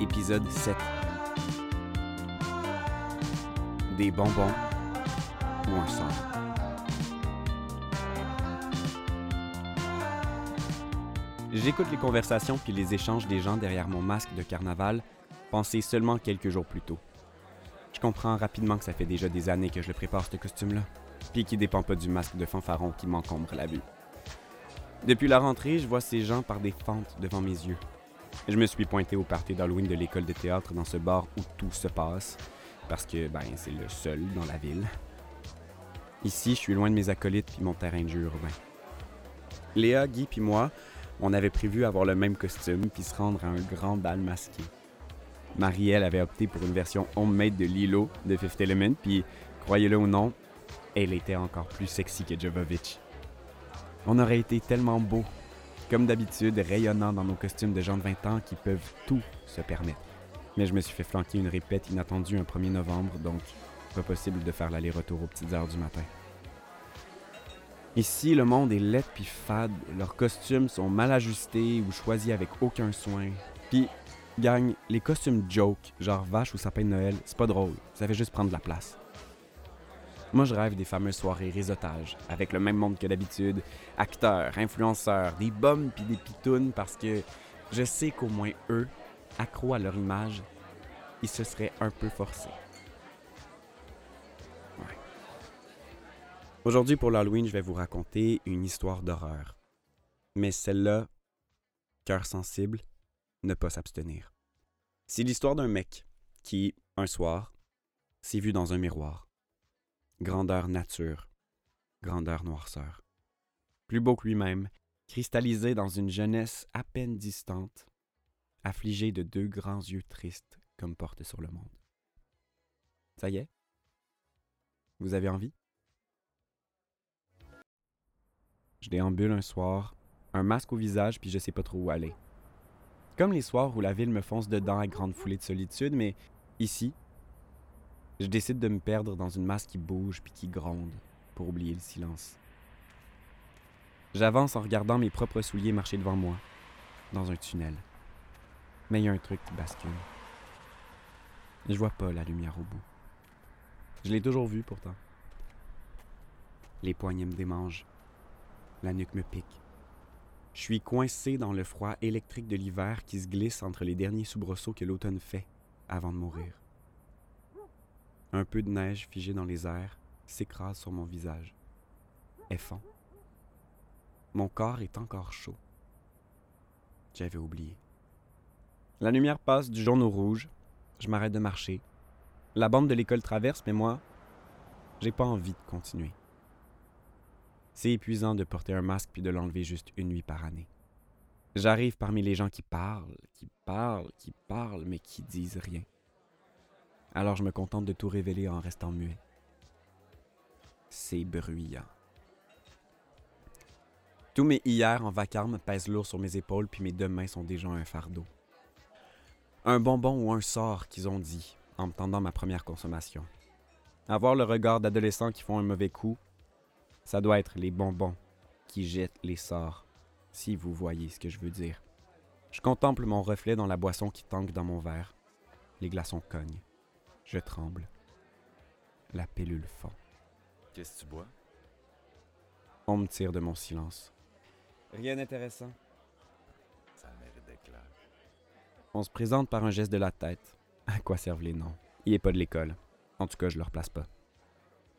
Épisode 7. Des bonbons ou un sort. J'écoute les conversations puis les échanges des gens derrière mon masque de carnaval, pensé seulement quelques jours plus tôt. Je comprends rapidement que ça fait déjà des années que je le prépare ce costume-là, puis qui dépend pas du masque de fanfaron qui m'encombre la vue. Depuis la rentrée, je vois ces gens par des fentes devant mes yeux. Je me suis pointé au party d'Halloween de l'école de théâtre dans ce bar où tout se passe, parce que ben c'est le seul dans la ville. Ici, je suis loin de mes acolytes puis mon terrain de jeu urbain. Léa, Guy puis moi, on avait prévu avoir le même costume puis se rendre à un grand bal masqué. Marielle avait opté pour une version homemade de Lilo de Fifth Element, puis croyez-le ou non, elle était encore plus sexy que Jovovich. On aurait été tellement beaux, comme d'habitude, rayonnant dans nos costumes de gens de 20 ans qui peuvent tout se permettre. Mais je me suis fait flanquer une répète inattendue un 1er novembre, donc pas possible de faire l'aller-retour aux petites heures du matin. Ici, le monde est laid puis fade, leurs costumes sont mal ajustés ou choisis avec aucun soin. Puis, gang, les costumes joke, genre vache ou sapin de Noël, c'est pas drôle, ça fait juste prendre de la place. Moi, je rêve des fameuses soirées réseautage, avec le même monde que d'habitude, acteurs, influenceurs, des bombes puis des pitounes, parce que je sais qu'au moins eux, accros à leur image, ils se seraient un peu forcés. Ouais. Aujourd'hui, pour l'Halloween, je vais vous raconter une histoire d'horreur. Mais celle-là, cœur sensible, ne pas s'abstenir. C'est l'histoire d'un mec qui, un soir, s'est vu dans un miroir grandeur nature, grandeur noirceur. Plus beau que lui-même, cristallisé dans une jeunesse à peine distante, affligé de deux grands yeux tristes comme porte sur le monde. Ça y est? Vous avez envie? Je déambule un soir, un masque au visage, puis je sais pas trop où aller. Comme les soirs où la ville me fonce dedans à grande foulée de solitude, mais ici, je décide de me perdre dans une masse qui bouge puis qui gronde pour oublier le silence. J'avance en regardant mes propres souliers marcher devant moi, dans un tunnel. Mais il y a un truc qui bascule. Je vois pas la lumière au bout. Je l'ai toujours vu pourtant. Les poignets me démangent. La nuque me pique. Je suis coincé dans le froid électrique de l'hiver qui se glisse entre les derniers soubresauts que l'automne fait avant de mourir. Un peu de neige figée dans les airs s'écrase sur mon visage. Et fond. Mon corps est encore chaud. J'avais oublié. La lumière passe du jaune au rouge. Je m'arrête de marcher. La bande de l'école traverse, mais moi, j'ai pas envie de continuer. C'est épuisant de porter un masque puis de l'enlever juste une nuit par année. J'arrive parmi les gens qui parlent, qui parlent, qui parlent, mais qui disent rien. Alors je me contente de tout révéler en restant muet. C'est bruyant. Tous mes hier en vacarme pèsent lourd sur mes épaules, puis mes deux mains sont déjà un fardeau. Un bonbon ou un sort qu'ils ont dit en me tendant ma première consommation. Avoir le regard d'adolescents qui font un mauvais coup, ça doit être les bonbons qui jettent les sorts, si vous voyez ce que je veux dire. Je contemple mon reflet dans la boisson qui tangue dans mon verre. Les glaçons cognent. Je tremble. La pilule fond. Qu'est-ce que tu bois? On me tire de mon silence. Rien d'intéressant. Ça mérite d'être clair. On se présente par un geste de la tête. À quoi servent les noms? Il est pas de l'école. En tout cas, je le replace pas.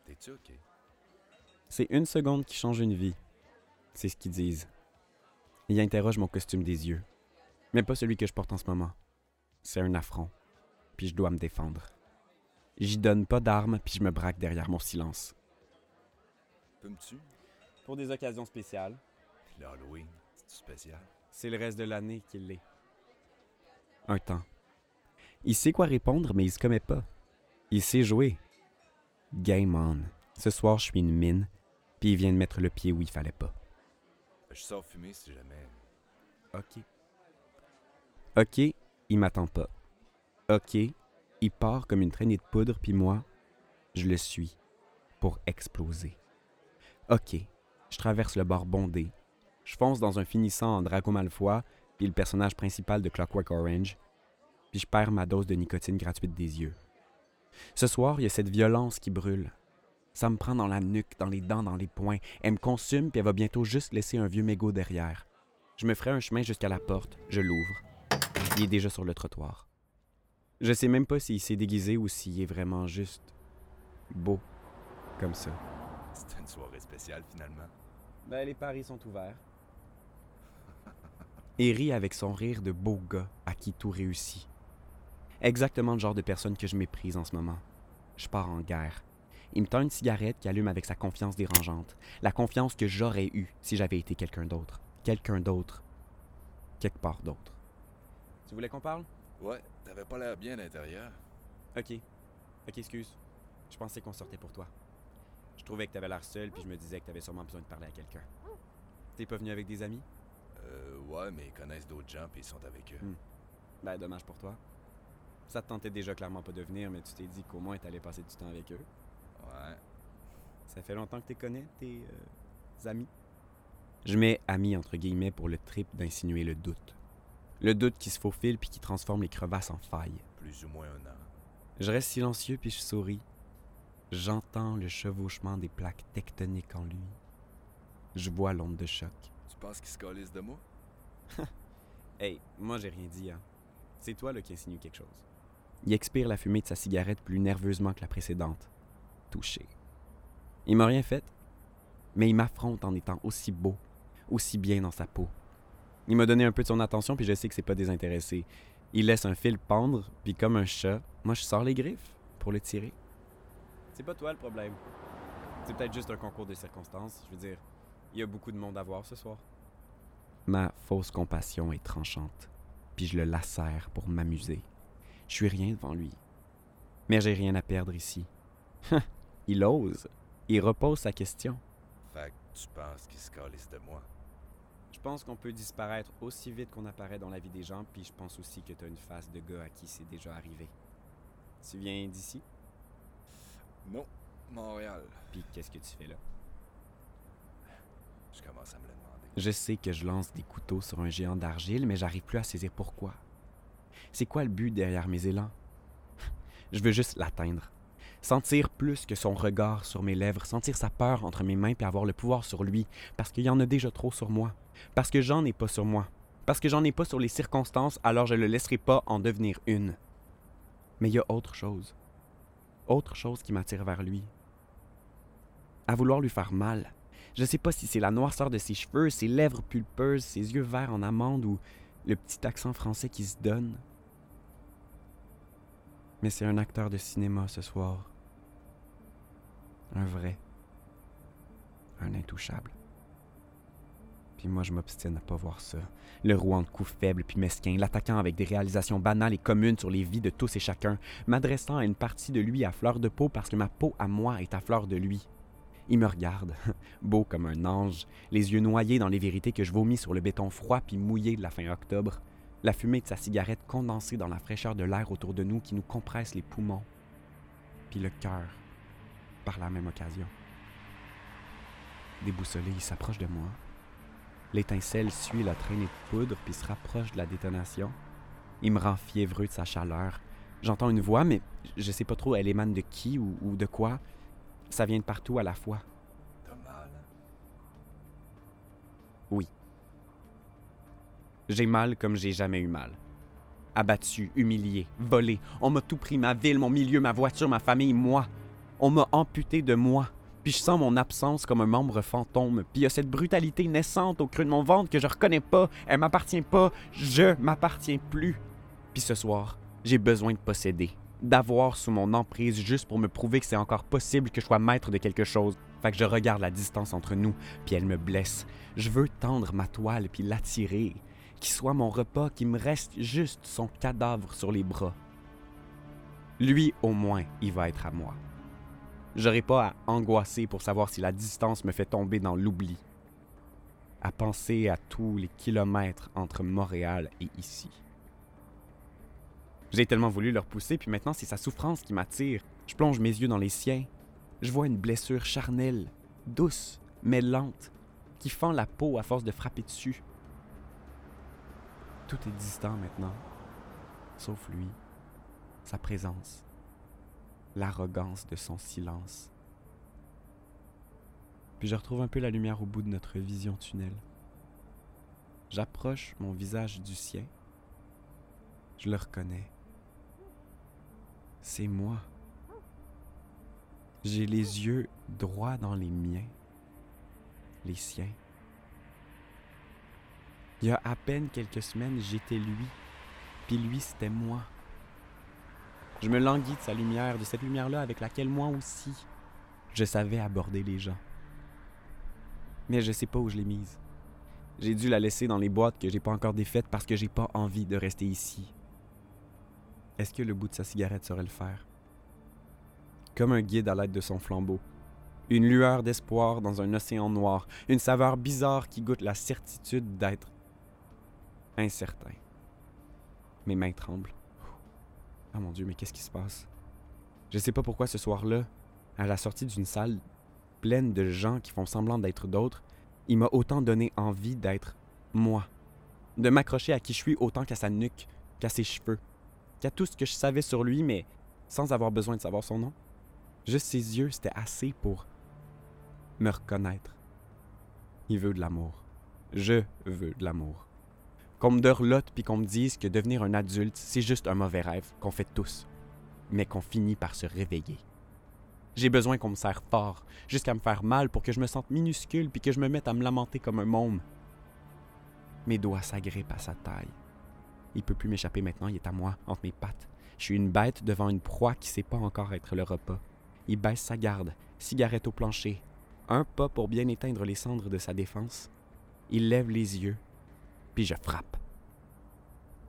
T'es-tu OK? C'est une seconde qui change une vie. C'est ce qu'ils disent. Ils interrogent mon costume des yeux. Mais pas celui que je porte en ce moment. C'est un affront. Puis je dois me défendre. J'y donne pas d'armes, puis je me braque derrière mon silence. Peux-tu? Pour des occasions spéciales, L'Halloween, c'est spécial? c'est le reste de l'année qu'il l'est. Un temps. Il sait quoi répondre, mais il se commet pas. Il sait jouer. Game on. Ce soir, je suis une mine, puis il vient de mettre le pied où il fallait pas. Je sors fumer si jamais. OK. OK, il m'attend pas. OK, il part comme une traînée de poudre, puis moi, je le suis pour exploser. OK, je traverse le bord bondé. Je fonce dans un finissant en Draco Malfoy, puis le personnage principal de Clockwork Orange, puis je perds ma dose de nicotine gratuite des yeux. Ce soir, il y a cette violence qui brûle. Ça me prend dans la nuque, dans les dents, dans les poings. Elle me consume, puis elle va bientôt juste laisser un vieux mégot derrière. Je me ferai un chemin jusqu'à la porte, je l'ouvre. Il est déjà sur le trottoir. Je sais même pas s'il s'est déguisé ou s'il est vraiment juste beau comme ça. C'était une soirée spéciale finalement. Ben, les paris sont ouverts. Et rit avec son rire de beau gars à qui tout réussit. Exactement le genre de personne que je méprise en ce moment. Je pars en guerre. Il me tend une cigarette qui allume avec sa confiance dérangeante. La confiance que j'aurais eue si j'avais été quelqu'un d'autre. Quelqu'un d'autre. Quelque part d'autre. Tu voulais qu'on parle? Ouais, t'avais pas l'air bien à l'intérieur. Ok. Ok, excuse. Je pensais qu'on sortait pour toi. Je trouvais que t'avais l'air seul, puis je me disais que t'avais sûrement besoin de parler à quelqu'un. T'es pas venu avec des amis? Euh, ouais, mais ils connaissent d'autres gens puis ils sont avec eux. Hmm. Ben, dommage pour toi. Ça te tentait déjà clairement pas de venir, mais tu t'es dit qu'au moins t'allais passer du temps avec eux. Ouais. Ça fait longtemps que tu connais, tes euh, amis? Je mets amis entre guillemets pour le trip d'insinuer le doute. Le doute qui se faufile puis qui transforme les crevasses en failles. Plus ou moins un an. Je reste silencieux puis je souris. J'entends le chevauchement des plaques tectoniques en lui. Je vois l'onde de choc. Tu penses qu'ils se calissent de moi? Hey, moi j'ai rien dit, hein. C'est toi là qui insinue quelque chose. Il expire la fumée de sa cigarette plus nerveusement que la précédente. Touché. Il m'a rien fait, mais il m'affronte en étant aussi beau, aussi bien dans sa peau. Il m'a donné un peu de son attention, puis je sais que c'est pas désintéressé. Il laisse un fil pendre, puis comme un chat, moi je sors les griffes pour le tirer. C'est pas toi le problème. C'est peut-être juste un concours de circonstances. Je veux dire, il y a beaucoup de monde à voir ce soir. Ma fausse compassion est tranchante, puis je le lacère pour m'amuser. Je suis rien devant lui. Mais j'ai rien à perdre ici. il ose. Il repose sa question. Fait que tu penses qu'ils se calissent de moi? Je pense qu'on peut disparaître aussi vite qu'on apparaît dans la vie des gens, puis je pense aussi que t'as une face de gars à qui c'est déjà arrivé. Tu viens d'ici? Non. Montréal. Puis qu'est-ce que tu fais là? Je commence à me le demander. Je sais que je lance des couteaux sur un géant d'argile, mais j'arrive plus à saisir pourquoi. C'est quoi le but derrière mes élans? Je veux juste l'atteindre. Sentir plus que son regard sur mes lèvres, sentir sa peur entre mes mains puis avoir le pouvoir sur lui, parce qu'il y en a déjà trop sur moi. Parce que j'en ai pas sur moi. Parce que j'en ai pas sur les circonstances, alors je le laisserai pas en devenir une. Mais il y a autre chose. Autre chose qui m'attire vers lui. À vouloir lui faire mal. Je sais pas si c'est la noirceur de ses cheveux, ses lèvres pulpeuses, ses yeux verts en amande ou le petit accent français qui se donne. Mais c'est un acteur de cinéma ce soir. Un vrai. Un intouchable. Puis moi, je m'obstine à pas voir ça. Le rouant de coups faibles puis mesquin, l'attaquant avec des réalisations banales et communes sur les vies de tous et chacun, m'adressant à une partie de lui à fleur de peau parce que ma peau à moi est à fleur de lui. Il me regarde, beau comme un ange, les yeux noyés dans les vérités que je vomis sur le béton froid puis mouillé de la fin octobre, la fumée de sa cigarette condensée dans la fraîcheur de l'air autour de nous qui nous compresse les poumons, puis le cœur, par la même occasion. Déboussolé, il s'approche de moi. L'étincelle suit la traînée de poudre puis se rapproche de la détonation. Il me rend fiévreux de sa chaleur. J'entends une voix, mais je sais pas trop elle émane de qui ou, ou de quoi. Ça vient de partout à la fois. T'as mal? Oui. J'ai mal comme j'ai jamais eu mal. Abattu, humilié, volé. On m'a tout pris, ma ville, mon milieu, ma voiture, ma famille, moi. On m'a amputé de moi. Puis je sens mon absence comme un membre fantôme. Puis il y a cette brutalité naissante au creux de mon ventre que je reconnais pas. Elle m'appartient pas. Je m'appartiens plus. Puis ce soir, j'ai besoin de posséder. D'avoir sous mon emprise juste pour me prouver que c'est encore possible que je sois maître de quelque chose. Fait que je regarde la distance entre nous, puis elle me blesse. Je veux tendre ma toile puis l'attirer. Qu'il soit mon repas, qu'il me reste juste son cadavre sur les bras. Lui, au moins, il va être à moi. J'aurai pas à angoisser pour savoir si la distance me fait tomber dans l'oubli. À penser à tous les kilomètres entre Montréal et ici. J'ai tellement voulu le repousser, puis maintenant c'est sa souffrance qui m'attire. Je plonge mes yeux dans les siens. Je vois une blessure charnelle, douce, mais lente, qui fend la peau à force de frapper dessus. Tout est distant maintenant, sauf lui, sa présence, l'arrogance de son silence. Puis je retrouve un peu la lumière au bout de notre vision tunnel. J'approche mon visage du sien. Je le reconnais. C'est moi. J'ai les yeux droits dans les miens, les siens. Il y a à peine quelques semaines, j'étais lui, puis lui, c'était moi. Je me languis de sa lumière, de cette lumière-là avec laquelle moi aussi, je savais aborder les gens. Mais je sais pas où je l'ai mise. J'ai dû la laisser dans les boîtes que j'ai pas encore défaites parce que j'ai pas envie de rester ici. Est-ce que le bout de sa cigarette saurait le faire? Comme un guide à l'aide de son flambeau. Une lueur d'espoir dans un océan noir, une saveur bizarre qui goûte la certitude d'être incertain. Mes mains tremblent. Ah mon Dieu, mais qu'est-ce qui se passe? Je sais pas pourquoi ce soir-là, à la sortie d'une salle pleine de gens qui font semblant d'être d'autres, il m'a autant donné envie d'être moi. De m'accrocher à qui je suis autant qu'à sa nuque, qu'à ses cheveux, qu'à tout ce que je savais sur lui, mais sans avoir besoin de savoir son nom. Juste ses yeux, c'était assez pour me reconnaître. Il veut de l'amour. Je veux de l'amour. Qu'on me dorlote puis qu'on me dise que devenir un adulte, c'est juste un mauvais rêve qu'on fait tous, mais qu'on finit par se réveiller. J'ai besoin qu'on me serre fort, jusqu'à me faire mal pour que je me sente minuscule puis que je me mette à me lamenter comme un môme. Mes doigts s'agrippent à sa taille. Il peut plus m'échapper maintenant, il est à moi, entre mes pattes. Je suis une bête devant une proie qui sait pas encore être le repas. Il baisse sa garde, cigarette au plancher, un pas pour bien éteindre les cendres de sa défense. Il lève les yeux, puis je frappe.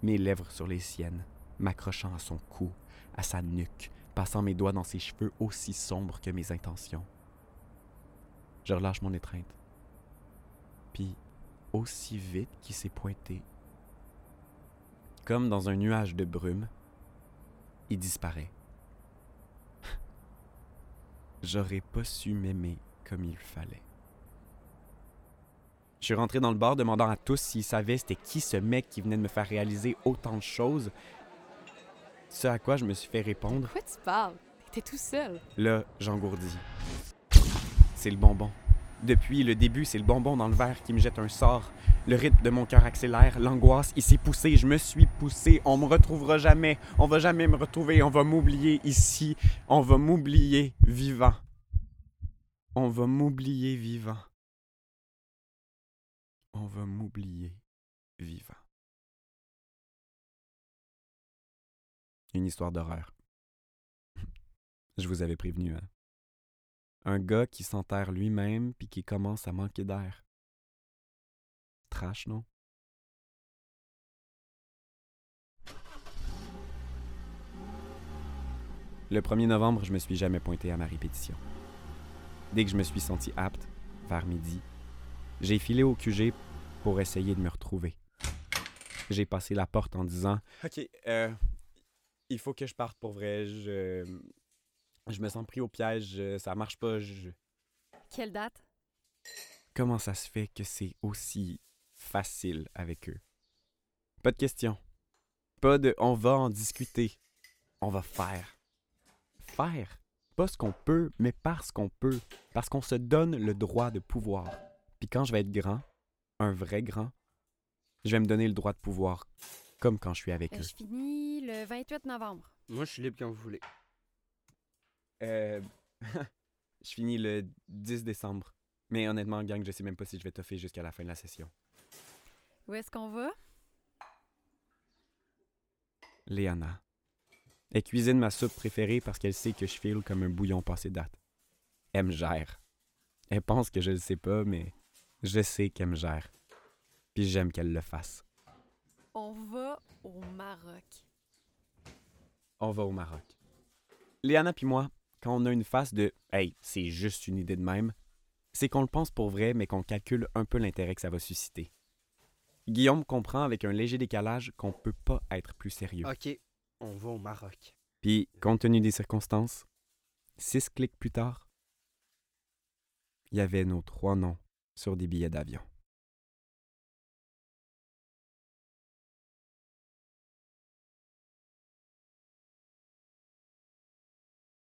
Mes lèvres sur les siennes, m'accrochant à son cou, à sa nuque, passant mes doigts dans ses cheveux aussi sombres que mes intentions. Je relâche mon étreinte. Puis, aussi vite qu'il s'est pointé, comme dans un nuage de brume, il disparaît. J'aurais pas su m'aimer comme il fallait. Je suis rentré dans le bar demandant à tous s'ils savaient c'était qui ce mec qui venait de me faire réaliser autant de choses. Ce à quoi je me suis fait répondre. Quoi tu parles? T'es tout seul. Là, j'engourdis. C'est le bonbon. Depuis le début, c'est le bonbon dans le verre qui me jette un sort. Le rythme de mon cœur accélère, l'angoisse, il s'est poussé, je me suis poussé, on me retrouvera jamais, on va jamais me retrouver, on va m'oublier ici, on va m'oublier vivant. On va m'oublier vivant. On va m'oublier vivant. Une histoire d'horreur. Je vous avais prévenu, hein? Un gars qui s'enterre lui-même puis qui commence à manquer d'air. Trash, non? Le 1er novembre, je me suis jamais pointé à ma répétition. Dès que je me suis senti apte, vers midi, j'ai filé au QG pour essayer de me retrouver. J'ai passé la porte en disant Ok, euh, il faut que je parte pour vrai. Je, je me sens pris au piège. Ça marche pas. Je... Quelle date? Comment ça se fait que c'est aussi facile avec eux? Pas de question. Pas de on va en discuter. On va faire. Faire. Pas ce qu'on peut, mais parce qu'on peut. Parce qu'on se donne le droit de pouvoir. Puis quand je vais être grand, un vrai grand, je vais me donner le droit de pouvoir, comme quand je suis avec Euh, eux. je finis le 28 novembre. Moi, je suis libre quand vous voulez. Euh, je finis le 10 décembre. Mais honnêtement, gang, je sais même pas si je vais toffer jusqu'à la fin de la session. Où est-ce qu'on va? Léana. Elle cuisine ma soupe préférée parce qu'elle sait que je file comme un bouillon passé date. Elle me gère. Elle pense que je le sais pas, mais je sais qu'elle me gère. Puis j'aime qu'elle le fasse. On va au Maroc. On va au Maroc. Léana puis moi, quand on a une face de Hey, c'est juste une idée de même, c'est qu'on le pense pour vrai, mais qu'on calcule un peu l'intérêt que ça va susciter. Guillaume comprend avec un léger décalage qu'on peut pas être plus sérieux. Ok, on va au Maroc. Puis, compte tenu des circonstances, six clics plus tard, il y avait nos trois noms sur des billets d'avion.